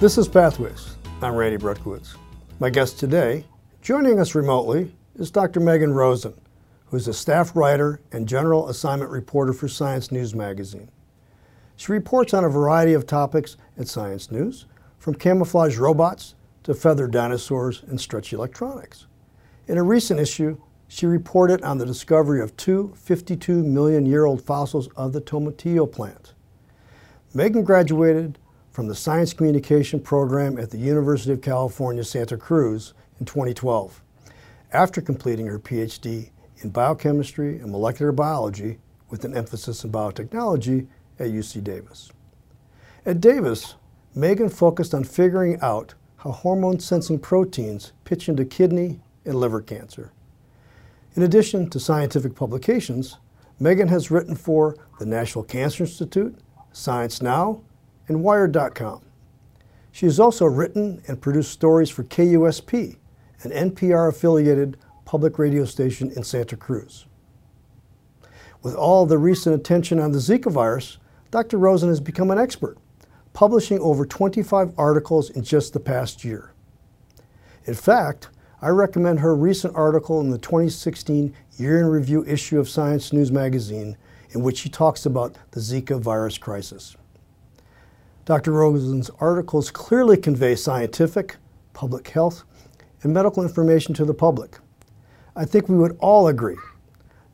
This is Pathways. I'm Randy Brutkiewicz. My guest today, joining us remotely, is Dr. Meghan Rosen, who is a staff writer and general assignment reporter for Science News magazine. She reports on a variety of topics at Science News, from camouflage robots to feathered dinosaurs and stretchy electronics. In a recent issue, she reported on the discovery of two 52 million year old fossils of the tomatillo plant. Meghan graduated from the Science Communication Program at the University of California, Santa Cruz in 2012, after completing her PhD in biochemistry and molecular biology with an emphasis in biotechnology at UC Davis. At Davis, Meghan focused on figuring out how hormone sensing proteins pitch into kidney and liver cancer. In addition to scientific publications, Meghan has written for the National Cancer Institute, Science Now, and Wired.com. She has also written and produced stories for KUSP, an NPR affiliated public radio station in Santa Cruz. With all the recent attention on the Zika virus, Dr. Rosen has become an expert, publishing over 25 articles in just the past year. In fact, I recommend her recent article in the 2016 Year in Review issue of Science News magazine, in which she talks about the Zika virus crisis. Dr. Rosen's articles clearly convey scientific, public health, and medical information to the public. I think we would all agree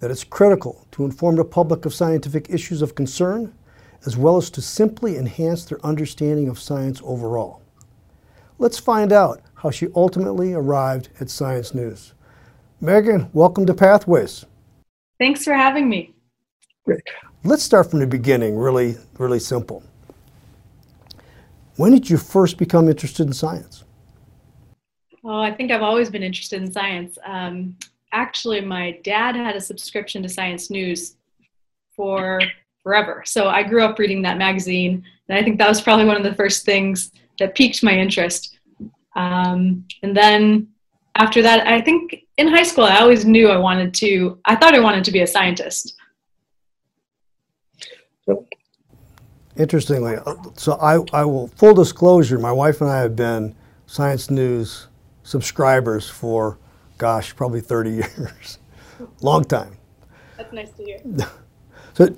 that it's critical to inform the public of scientific issues of concern, as well as to simply enhance their understanding of science overall. Let's find out how she ultimately arrived at Science News. Meghan, welcome to Pathways. Thanks for having me. Great. Let's start from the beginning, really, really simple. When did you first become interested in science? Oh, I think I've always been interested in science. Um, actually, my dad had a subscription to Science News for forever. So I grew up reading that magazine, and I think that was probably one of the first things that piqued my interest. Um, and then after that, I think in high school, I always knew I wanted to, I thought I wanted to be a scientist. Interestingly, uh, so I, I will, full disclosure, my wife and I have been Science News subscribers for, gosh, probably 30 years. Long time. That's nice to hear. So,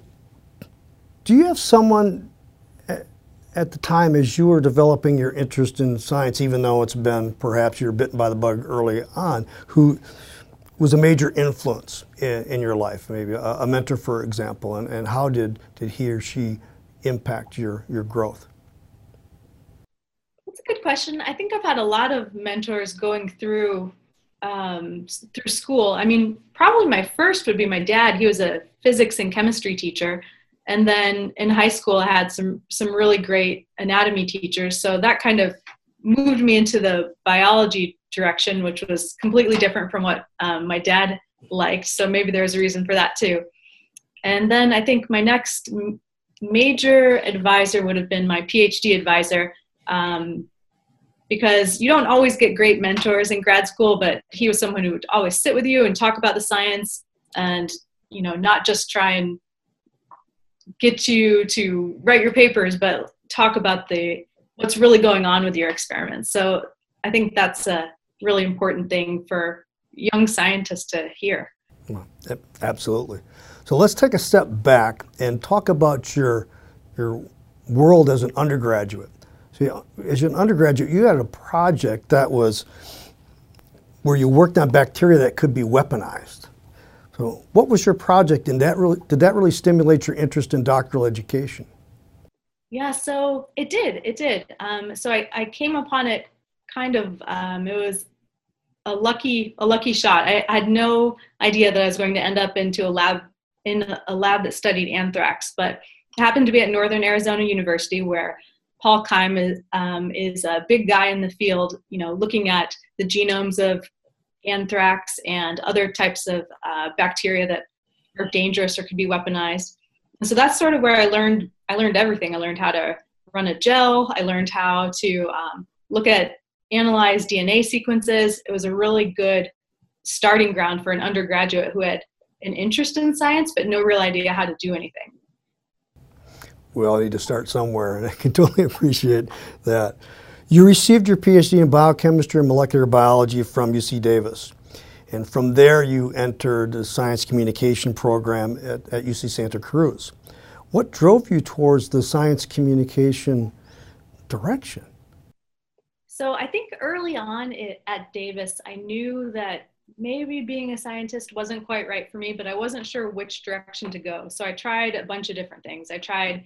do you have someone at the time as you were developing your interest in science, even though it's been perhaps you're bitten by the bug early on, who was a major influence in, in your life, maybe a, a, mentor, for example, and, and how did, did he or she impact your, your growth? That's a good question. I think I've had a lot of mentors going through um, through school. I mean, probably my first would be my dad. He was a physics and chemistry teacher, and then in high school, I had some some really great anatomy teachers. So that kind of moved me into the biology direction, which was completely different from what um, my dad liked. So maybe there's a reason for that too. And then I think my next major advisor would have been my PhD advisor. Um, because you don't always get great mentors in grad school, but he was someone who would always sit with you and talk about the science and, you know, not just try and get you to write your papers, but talk about the what's really going on with your experiments. So I think that's a really important thing for young scientists to hear. Absolutely. So let's take a step back and talk about your your world as an undergraduate. So as an undergraduate, you had a project that was where you worked on bacteria that could be weaponized. So what was your project and that really did that really stimulate your interest in doctoral education? Yeah, so it did. It did. Um, so I, I came upon it kind of um, it was a lucky a lucky shot. I, I, had no idea that I was going to end up into a lab in a lab that studied anthrax, but happened to be at Northern Arizona University where Paul Keim is, um, is a big guy in the field, you know, looking at the genomes of anthrax and other types of uh, bacteria that are dangerous or could be weaponized. And so that's sort of where I learned. I learned everything. I learned how to run a gel. I learned how to um, look at analyze DNA sequences. It was a really good starting ground for an undergraduate who had an interest in science but no real idea how to do anything. We all need to start somewhere, and I can totally appreciate that. You received your PhD in biochemistry and molecular biology from UC Davis. And from there, you entered the science communication program at, at UC Santa Cruz. What drove you towards the science communication direction? So I think early on it, at Davis, I knew that maybe being a scientist wasn't quite right for me, but I wasn't sure which direction to go. So I tried a bunch of different things. I tried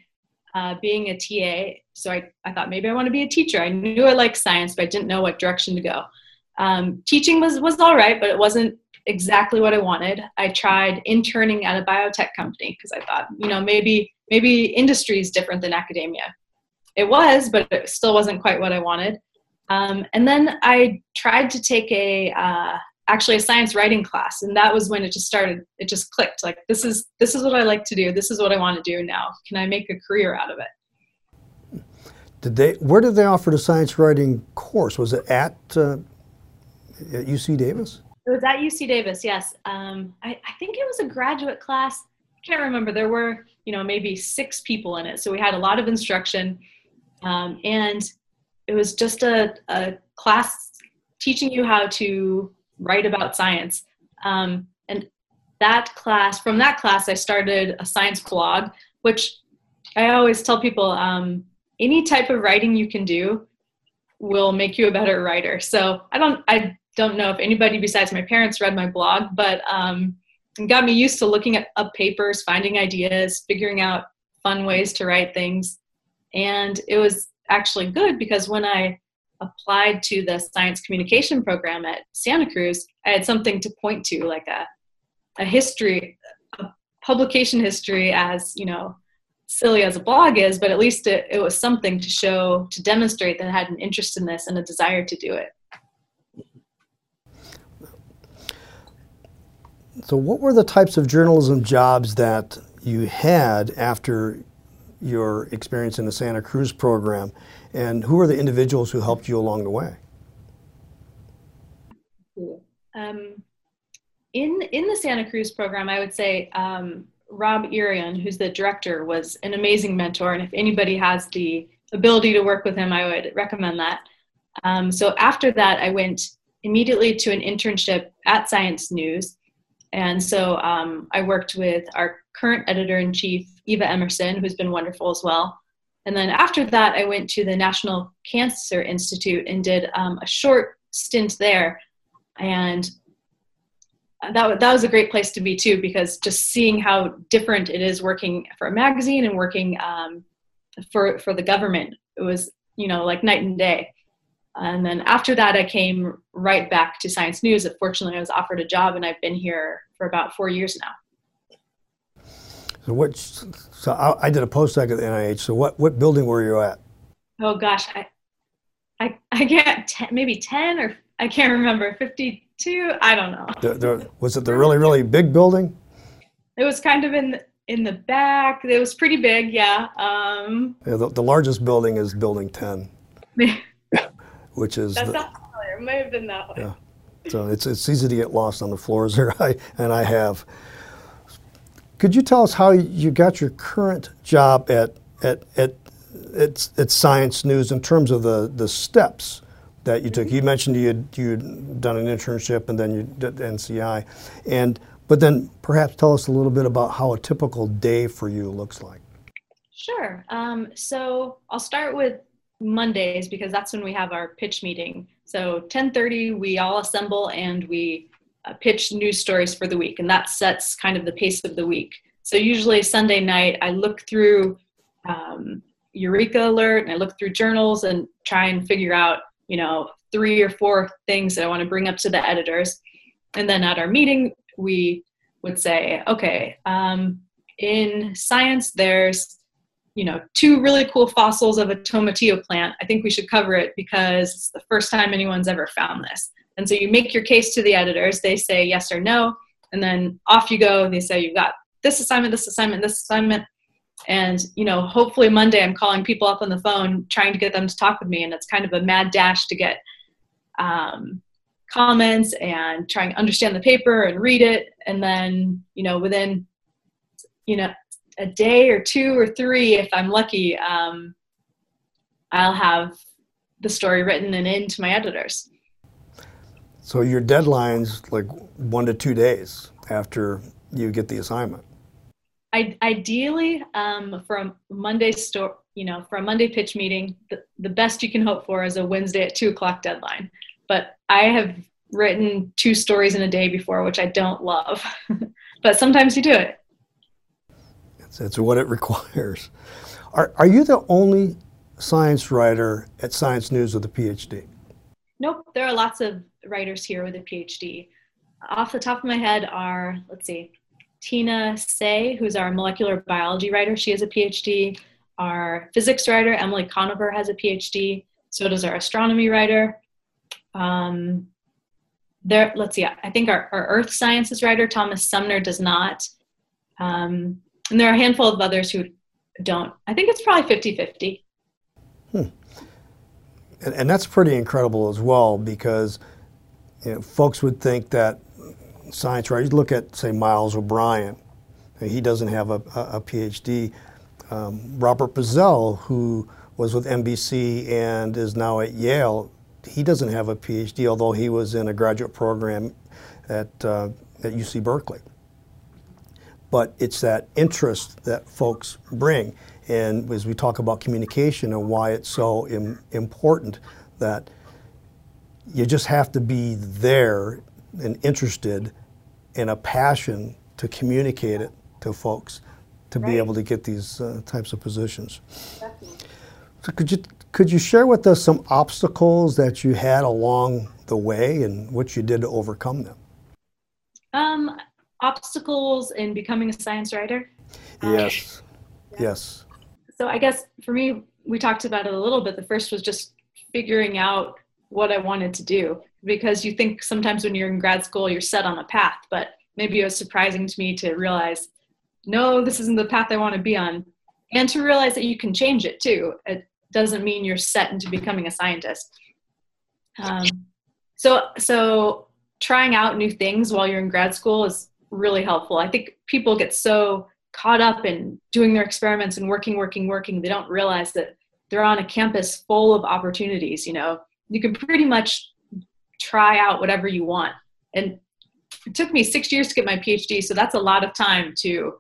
uh, being a TA. So I, I thought maybe I want to be a teacher. I knew I liked science, but I didn't know what direction to go. Um, teaching was, was all right, but it wasn't exactly what I wanted. I tried interning at a biotech company because I thought, you know, maybe maybe industry is different than academia. It was, but it still wasn't quite what I wanted. Um, and then I tried to take a uh, actually a science writing class, and that was when it just started. It just clicked. Like this is this is what I like to do. This is what I want to do now. Can I make a career out of it? Did they? Where did they offer the science writing course? Was it at, uh, at UC Davis? It was at UC Davis. Yes, um, I, I think it was a graduate class. I can't remember. There were you know maybe six people in it, so we had a lot of instruction, um, and it was just a, a class teaching you how to write about science. Um, and that class, from that class, I started a science blog, which I always tell people um, any type of writing you can do will make you a better writer. So I don't, I don't know if anybody besides my parents read my blog, but um, it got me used to looking at up papers, finding ideas, figuring out fun ways to write things. And it was actually good because when I applied to the science communication program at Santa Cruz, I had something to point to, like a, a history, a publication history, as you know, silly as a blog is, but at least it, it was something to show, to demonstrate that I had an interest in this and a desire to do it. So, what were the types of journalism jobs that you had after your experience in the Santa Cruz program, and who are the individuals who helped you along the way? Um, in in the Santa Cruz program, I would say um, Rob Irion, who's the director, was an amazing mentor, and if anybody has the ability to work with him, I would recommend that. Um, so after that, I went immediately to an internship at Science News, and so um, I worked with our current editor in chief, Eva Emerson, who's been wonderful as well. And then after that, I went to the National Cancer Institute and did um, a short stint there. And that, that was a great place to be too, because just seeing how different it is working for a magazine and working um, for, for the government, it was, you know, like night and day. And then after that, I came right back to Science News. Fortunately, I was offered a job, and I've been here for about four years now. So what? So I, I did a postdoc at the NIH. So what? What building were you at? Oh gosh, I, I, I get ten, maybe ten or I can't remember. Fifty-two. I don't know. The, the, was it the really really big building? It was kind of in in the back. It was pretty big. Yeah. Um, yeah the, the largest building is Building Ten, which is. That's the, not familiar. It might have been that way. Yeah. So it's it's easy to get lost on the floors there, I, and I have. Could you tell us how you got your current job at at at at, at Science News in terms of the the steps that you took? You mentioned you you'd done an internship and then you did NCI, and but then perhaps tell us a little bit about how a typical day for you looks like. Sure. Um, so I'll start with Mondays because that's when we have our pitch meeting. So 10:30 we all assemble and we uh, pitch news stories for the week, and that sets kind of the pace of the week. So usually Sunday night, I look through um, EurekAlert and I look through journals and try and figure out, you know, three or four things that I want to bring up to the editors. And then at our meeting, we would say, okay, um, in science, there's you know two really cool fossils of a tomatillo plant. I think we should cover it because it's the first time anyone's ever found this. And so you make your case to the editors, they say yes or no, and then off you go. They say you've got this assignment, this assignment, this assignment. And you know, hopefully Monday I'm calling people up on the phone trying to get them to talk with me, and it's kind of a mad dash to get um, comments and trying to understand the paper and read it. And then you know, within you know a day or two or three, if I'm lucky, um, I'll have the story written and into my editors. So your deadline's like one to two days after you get the assignment. I, ideally, um, from Monday store, you know, for a Monday pitch meeting, the, the best you can hope for is a Wednesday at two o'clock deadline. But I have written two stories in a day before, which I don't love. but sometimes you do it. It's, it's what it requires. Are, are you the only science writer at Science News with a PhD? Nope, there are lots of writers here with a PhD. Off the top of my head are, let's see, Tina Saey, who's our molecular biology writer, she has a PhD. Our physics writer, Emily Conover, has a PhD. So does our astronomy writer. Um, there, let's see, I think our, our earth sciences writer, Thomas Sumner, does not. Um, and there are a handful of others who don't. I think it's probably 50 50. Hmm. And, and, that's pretty incredible as well because you know, folks would think that science writers look at, say, Miles O'Brien. He doesn't have a, a, a PhD. Um, Robert Bazell, who was with NBC and is now at Yale, he doesn't have a PhD, although he was in a graduate program at, uh, at UC Berkeley. But it's that interest that folks bring. And as we talk about communication and why it's so Im- important, that you just have to be there and interested and a passion to communicate it to folks to right. be able to get these uh, types of positions. Definitely. So could you could you share with us some obstacles that you had along the way and what you did to overcome them? Um, obstacles in becoming a science writer. Yes. Uh, yeah. Yes. So I guess for me, we talked about it a little bit. The first was just figuring out what I wanted to do because you think sometimes when you're in grad school you're set on a path, but maybe it was surprising to me to realize, no, this isn't the path I want to be on, and to realize that you can change it too. It doesn't mean you're set into becoming a scientist. Um, so, so trying out new things while you're in grad school is really helpful. I think people get so caught up in doing their experiments and working, working, working, they don't realize that they're on a campus full of opportunities. You know, you can pretty much try out whatever you want. And it took me six years to get my PhD, so that's a lot of time to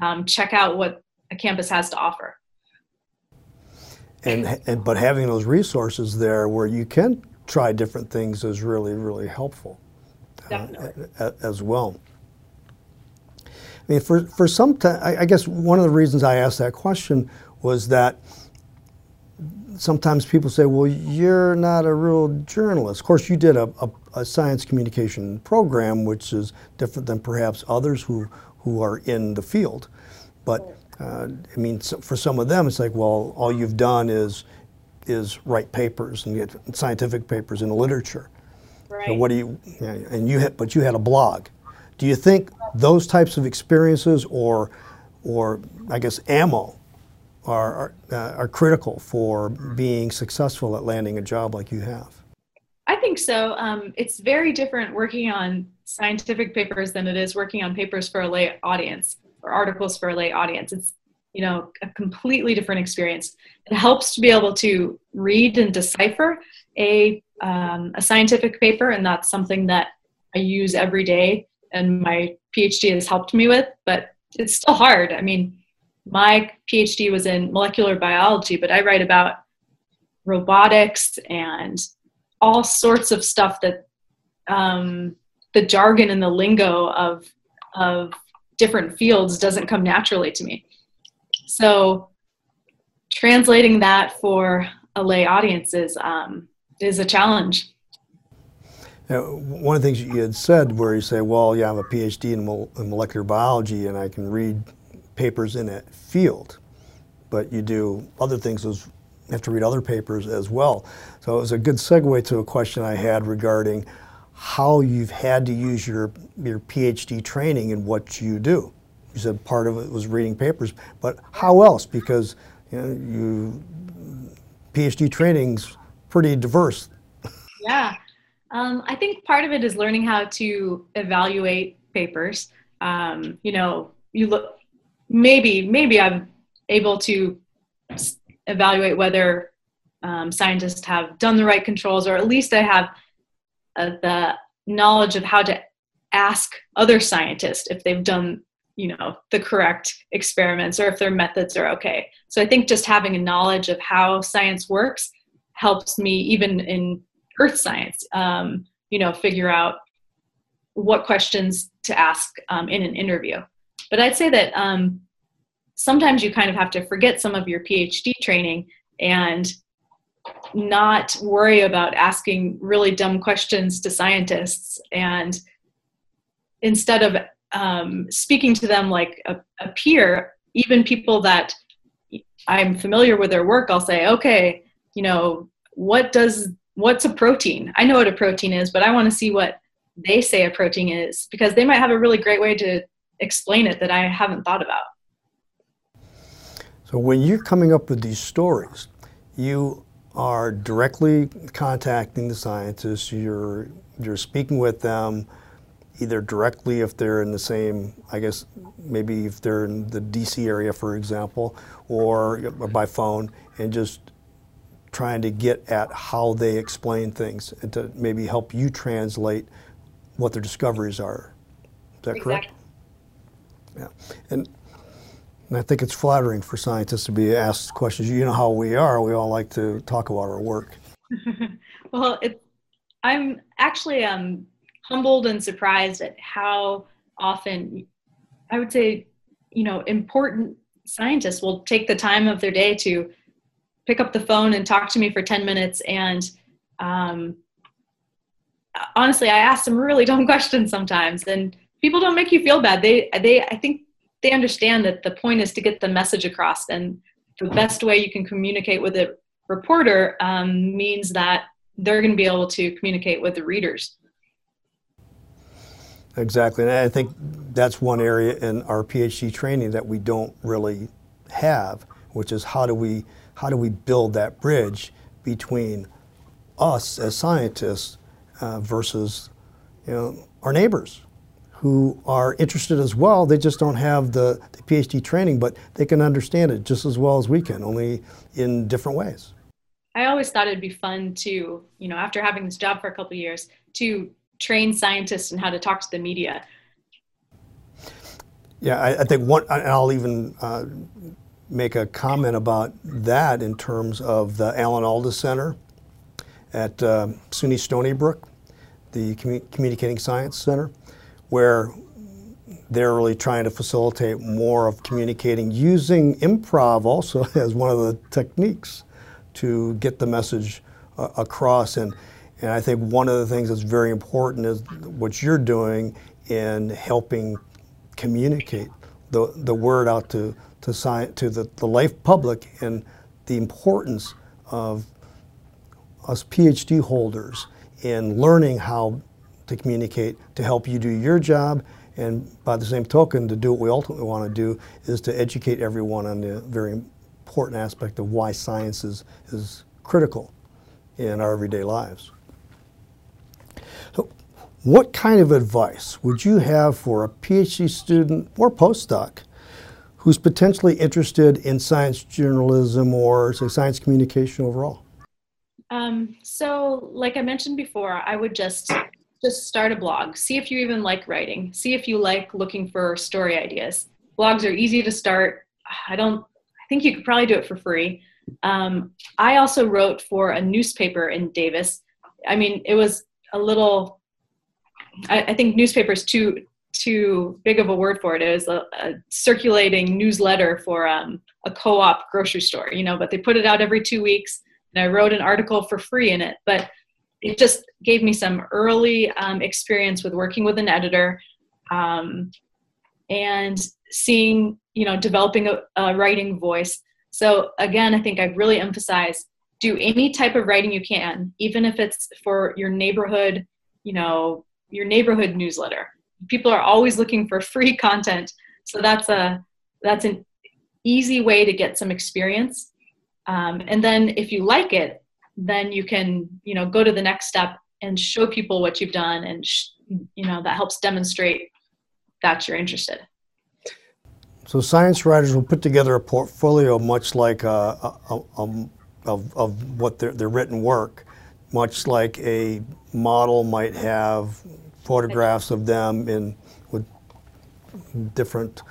um, check out what a campus has to offer. And, and but having those resources there where you can try different things is really really helpful uh, as well. I mean, for for some time, I guess one of the reasons I asked that question was that sometimes people say, well, you're not a real journalist. Of course, you did a, a, a, science communication program, which is different than perhaps others who, who are in the field. But uh, I mean, so for some of them, it's like, well, all you've done is is write papers and get scientific papers in the literature. Right. So what do you? And you had, but you had a blog. Do you think those types of experiences, or, or I guess ammo, are, are, uh, are critical for being successful at landing a job like you have? I think so. Um, it's very different working on scientific papers than it is working on papers for a lay audience or articles for a lay audience. It's you know a completely different experience. It helps to be able to read and decipher a um, a scientific paper, and that's something that I use every day, and my PhD has helped me with. But it's still hard. I mean, my PhD was in molecular biology, but I write about robotics and all sorts of stuff that um, the jargon and the lingo of of different fields doesn't come naturally to me. So translating that for a lay audience is um, is a challenge. One of the things you had said, where you say, "Well, yeah, I have a PhD in, in molecular biology, and I can read papers in that field," but you do other things as you have to read other papers as well. So it was a good segue to a question I had regarding how you've had to use your, your PhD training in what you do. You said part of it was reading papers, but how else? Because you, know, you PhD training's pretty diverse. Yeah, um, I think part of it is learning how to evaluate papers. Um, you know, you look maybe maybe I'm able to evaluate whether um, scientists have done the right controls, or at least I have uh, the knowledge of how to ask other scientists if they've done you know the correct experiments or if their methods are okay so i think just having a knowledge of how science works helps me even in earth science um, you know figure out what questions to ask um, in an interview. But i'd say that um, sometimes you kind of have to forget some of your phd training and not worry about asking really dumb questions to scientists. And instead of um, speaking to them like a, a peer even people that i'm familiar with their work i'll say okay you know what does what's a protein? I know what a protein is but i want to see what they say a protein is because they might have a really great way to explain it that i haven't thought about. So when you're coming up with these stories you are directly contacting the scientists you're you're speaking with them either directly if they're in the same, I guess maybe if they're in the DC area, for example, or by phone, and just trying to get at how they explain things and to maybe help you translate what their discoveries are. Is that exactly. correct? Yeah. And, and I think it's flattering for scientists to be asked questions. You know how we are. We all like to talk about our work. well, it, I'm actually um, humbled and surprised at how often I would say, you know, important scientists will take the time of their day to pick up the phone and talk to me for 10 minutes. And um, honestly, I ask some really dumb questions sometimes, and people don't make you feel bad. They, they, I think they understand that the point is to get the message across, and the best way you can communicate with a reporter um, means that they're going to be able to communicate with the readers. Exactly, and I think that's one area in our PhD training that we don't really have, which is how do we how do we build that bridge between us as scientists uh, versus you know our neighbors who are interested as well. They just don't have the, the PhD training, but they can understand it just as well as we can, only in different ways. I always thought it'd be fun to, you know, after having this job for a couple years, to train scientists in how to talk to the media. Yeah, I, I think one, and I'll even uh, make a comment about that in terms of the Alan Alda Center at uh, SUNY Stony Brook, the Commun- Communicating Science Center, where they're really trying to facilitate more of communicating using improv also as one of the techniques to get the message uh, across. And and I think one of the things that's very important is what you're doing in helping communicate the, the word out to, to, sci- to the, the life public and the importance of us PhD holders in learning how to communicate to help you do your job. And by the same token, to do what we ultimately want to do is to educate everyone on the very important aspect of why science is, is critical in our everyday lives. So, what kind of advice would you have for a PhD student or postdoc who's potentially interested in science journalism or say science communication overall? Um, so, like I mentioned before, I would just just start a blog. See if you even like writing. See if you like looking for story ideas. Blogs are easy to start. I don't. I think you could probably do it for free. Um, I also wrote for a newspaper in Davis. I mean, it was a little I, I, think newspaper is too too big of a word for it. It was a, a circulating newsletter for um, a co-op grocery store, you know. But they put it out every two weeks, and I wrote an article for free in it. But it just gave me some early um, experience with working with an editor um, and seeing, you know, developing a, a writing voice. So again, I think I really emphasize do any type of writing you can, even if it's for your neighborhood, you know, your neighborhood newsletter. People are always looking for free content, so that's a that's an easy way to get some experience. Um, and then if you like it, then you can you know go to the next step and show people what you've done, and sh- you know that helps demonstrate that you're interested. So science writers will put together a portfolio much like a, a, a of, of what their, their written work, much like a model might have photographs of them in with different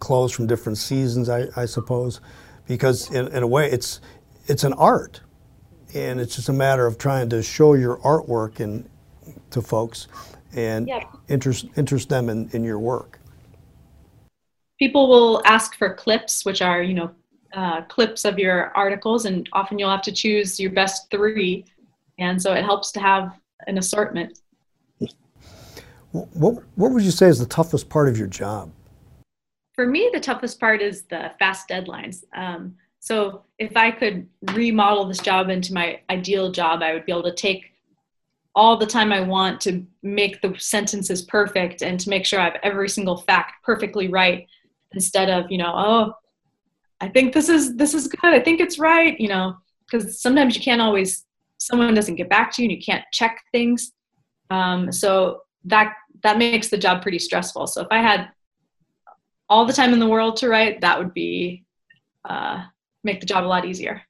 clothes from different seasons, I, I suppose, because in, in a way it's it's an art, and it's just a matter of trying to show your artwork and to folks and yeah. interest interest them in, in your work. People will ask for clips, which are you know uh, clips of your articles, and often you'll have to choose your best three, and so it helps to have an assortment. What what would you say is the toughest part of your job? For me, the toughest part is the fast deadlines. Um, so if I could remodel this job into my ideal job, I would be able to take all the time I want to make the sentences perfect and to make sure I have every single fact perfectly right instead of, you know, oh, I think this is this is good. I think it's right, you know, because sometimes you can't always someone doesn't get back to you and you can't check things. Um, so that that makes the job pretty stressful. So if I had all the time in the world to write, that would be uh, make the job a lot easier.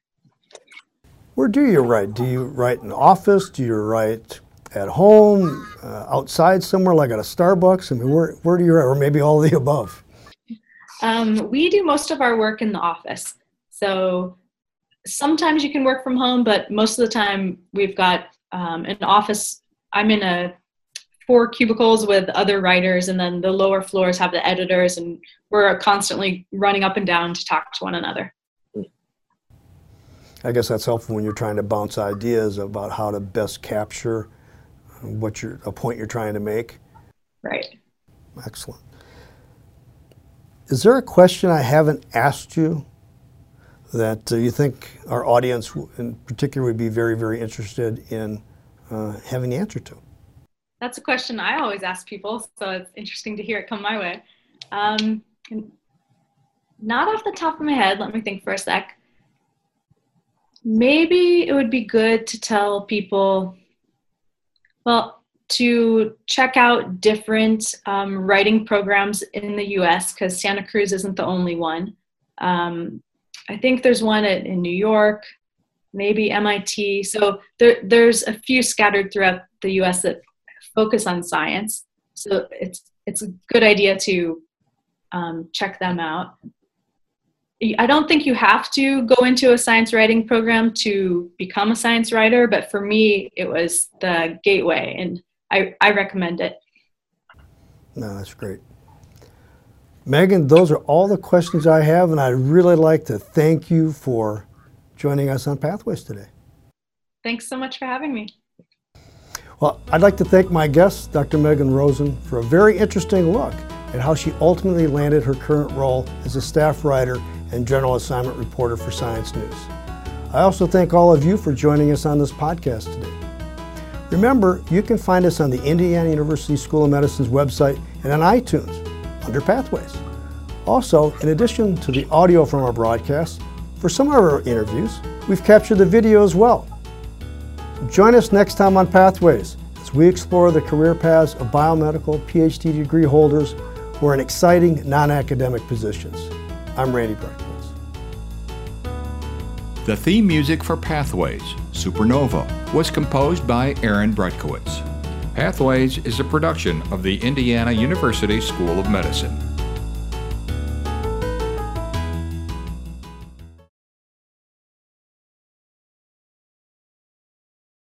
Where do you write? Do you write in the office? Do you write at home, uh, outside somewhere, like at a Starbucks? I mean, where, where do you write? Or maybe all of the above? Um, we do most of our work in the office. So sometimes you can work from home, but most of the time we've got um, an office. I'm in a four cubicles with other writers, and then the lower floors have the editors, and we're constantly running up and down to talk to one another. I guess that's helpful when you're trying to bounce ideas about how to best capture what you're, a point you're trying to make. Right. Excellent. Is there a question I haven't asked you that uh, you think our audience in particular would be very, very interested in uh, having the answer to? That's a question I always ask people, so it's interesting to hear it come my way. Um, not off the top of my head, let me think for a sec maybe it would be good to tell people, well, to check out different um, writing programs in the US because Santa Cruz isn't the only one. Um, I think there's one at, in New York, maybe MIT. So there, there's a few scattered throughout the US that focus on science. So it's, it's a good idea to um, check them out. I don't think you have to go into a science writing program to become a science writer, but for me, it was the gateway, and I, I recommend it. No, that's great. Meghan, those are all the questions I have, and I'd really like to thank you for joining us on Pathways today. Thanks so much for having me. Well, I'd like to thank my guest, Dr. Meghan Rosen, for a very interesting look at how she ultimately landed her current role as a staff writer and General Assignment Reporter for Science News. I also thank all of you for joining us on this podcast today. Remember, you can find us on the Indiana University School of Medicine's website and on iTunes under Pathways. Also, in addition to the audio from our broadcast, for some of our interviews, we've captured the video as well. Join us next time on Pathways as we explore the career paths of biomedical PhD degree holders who are in exciting non academic positions. I'm Randy Brutkiewicz. The theme music for Pathways, Supernova, was composed by Aaron Brutkiewicz. Pathways is a production of the Indiana University School of Medicine.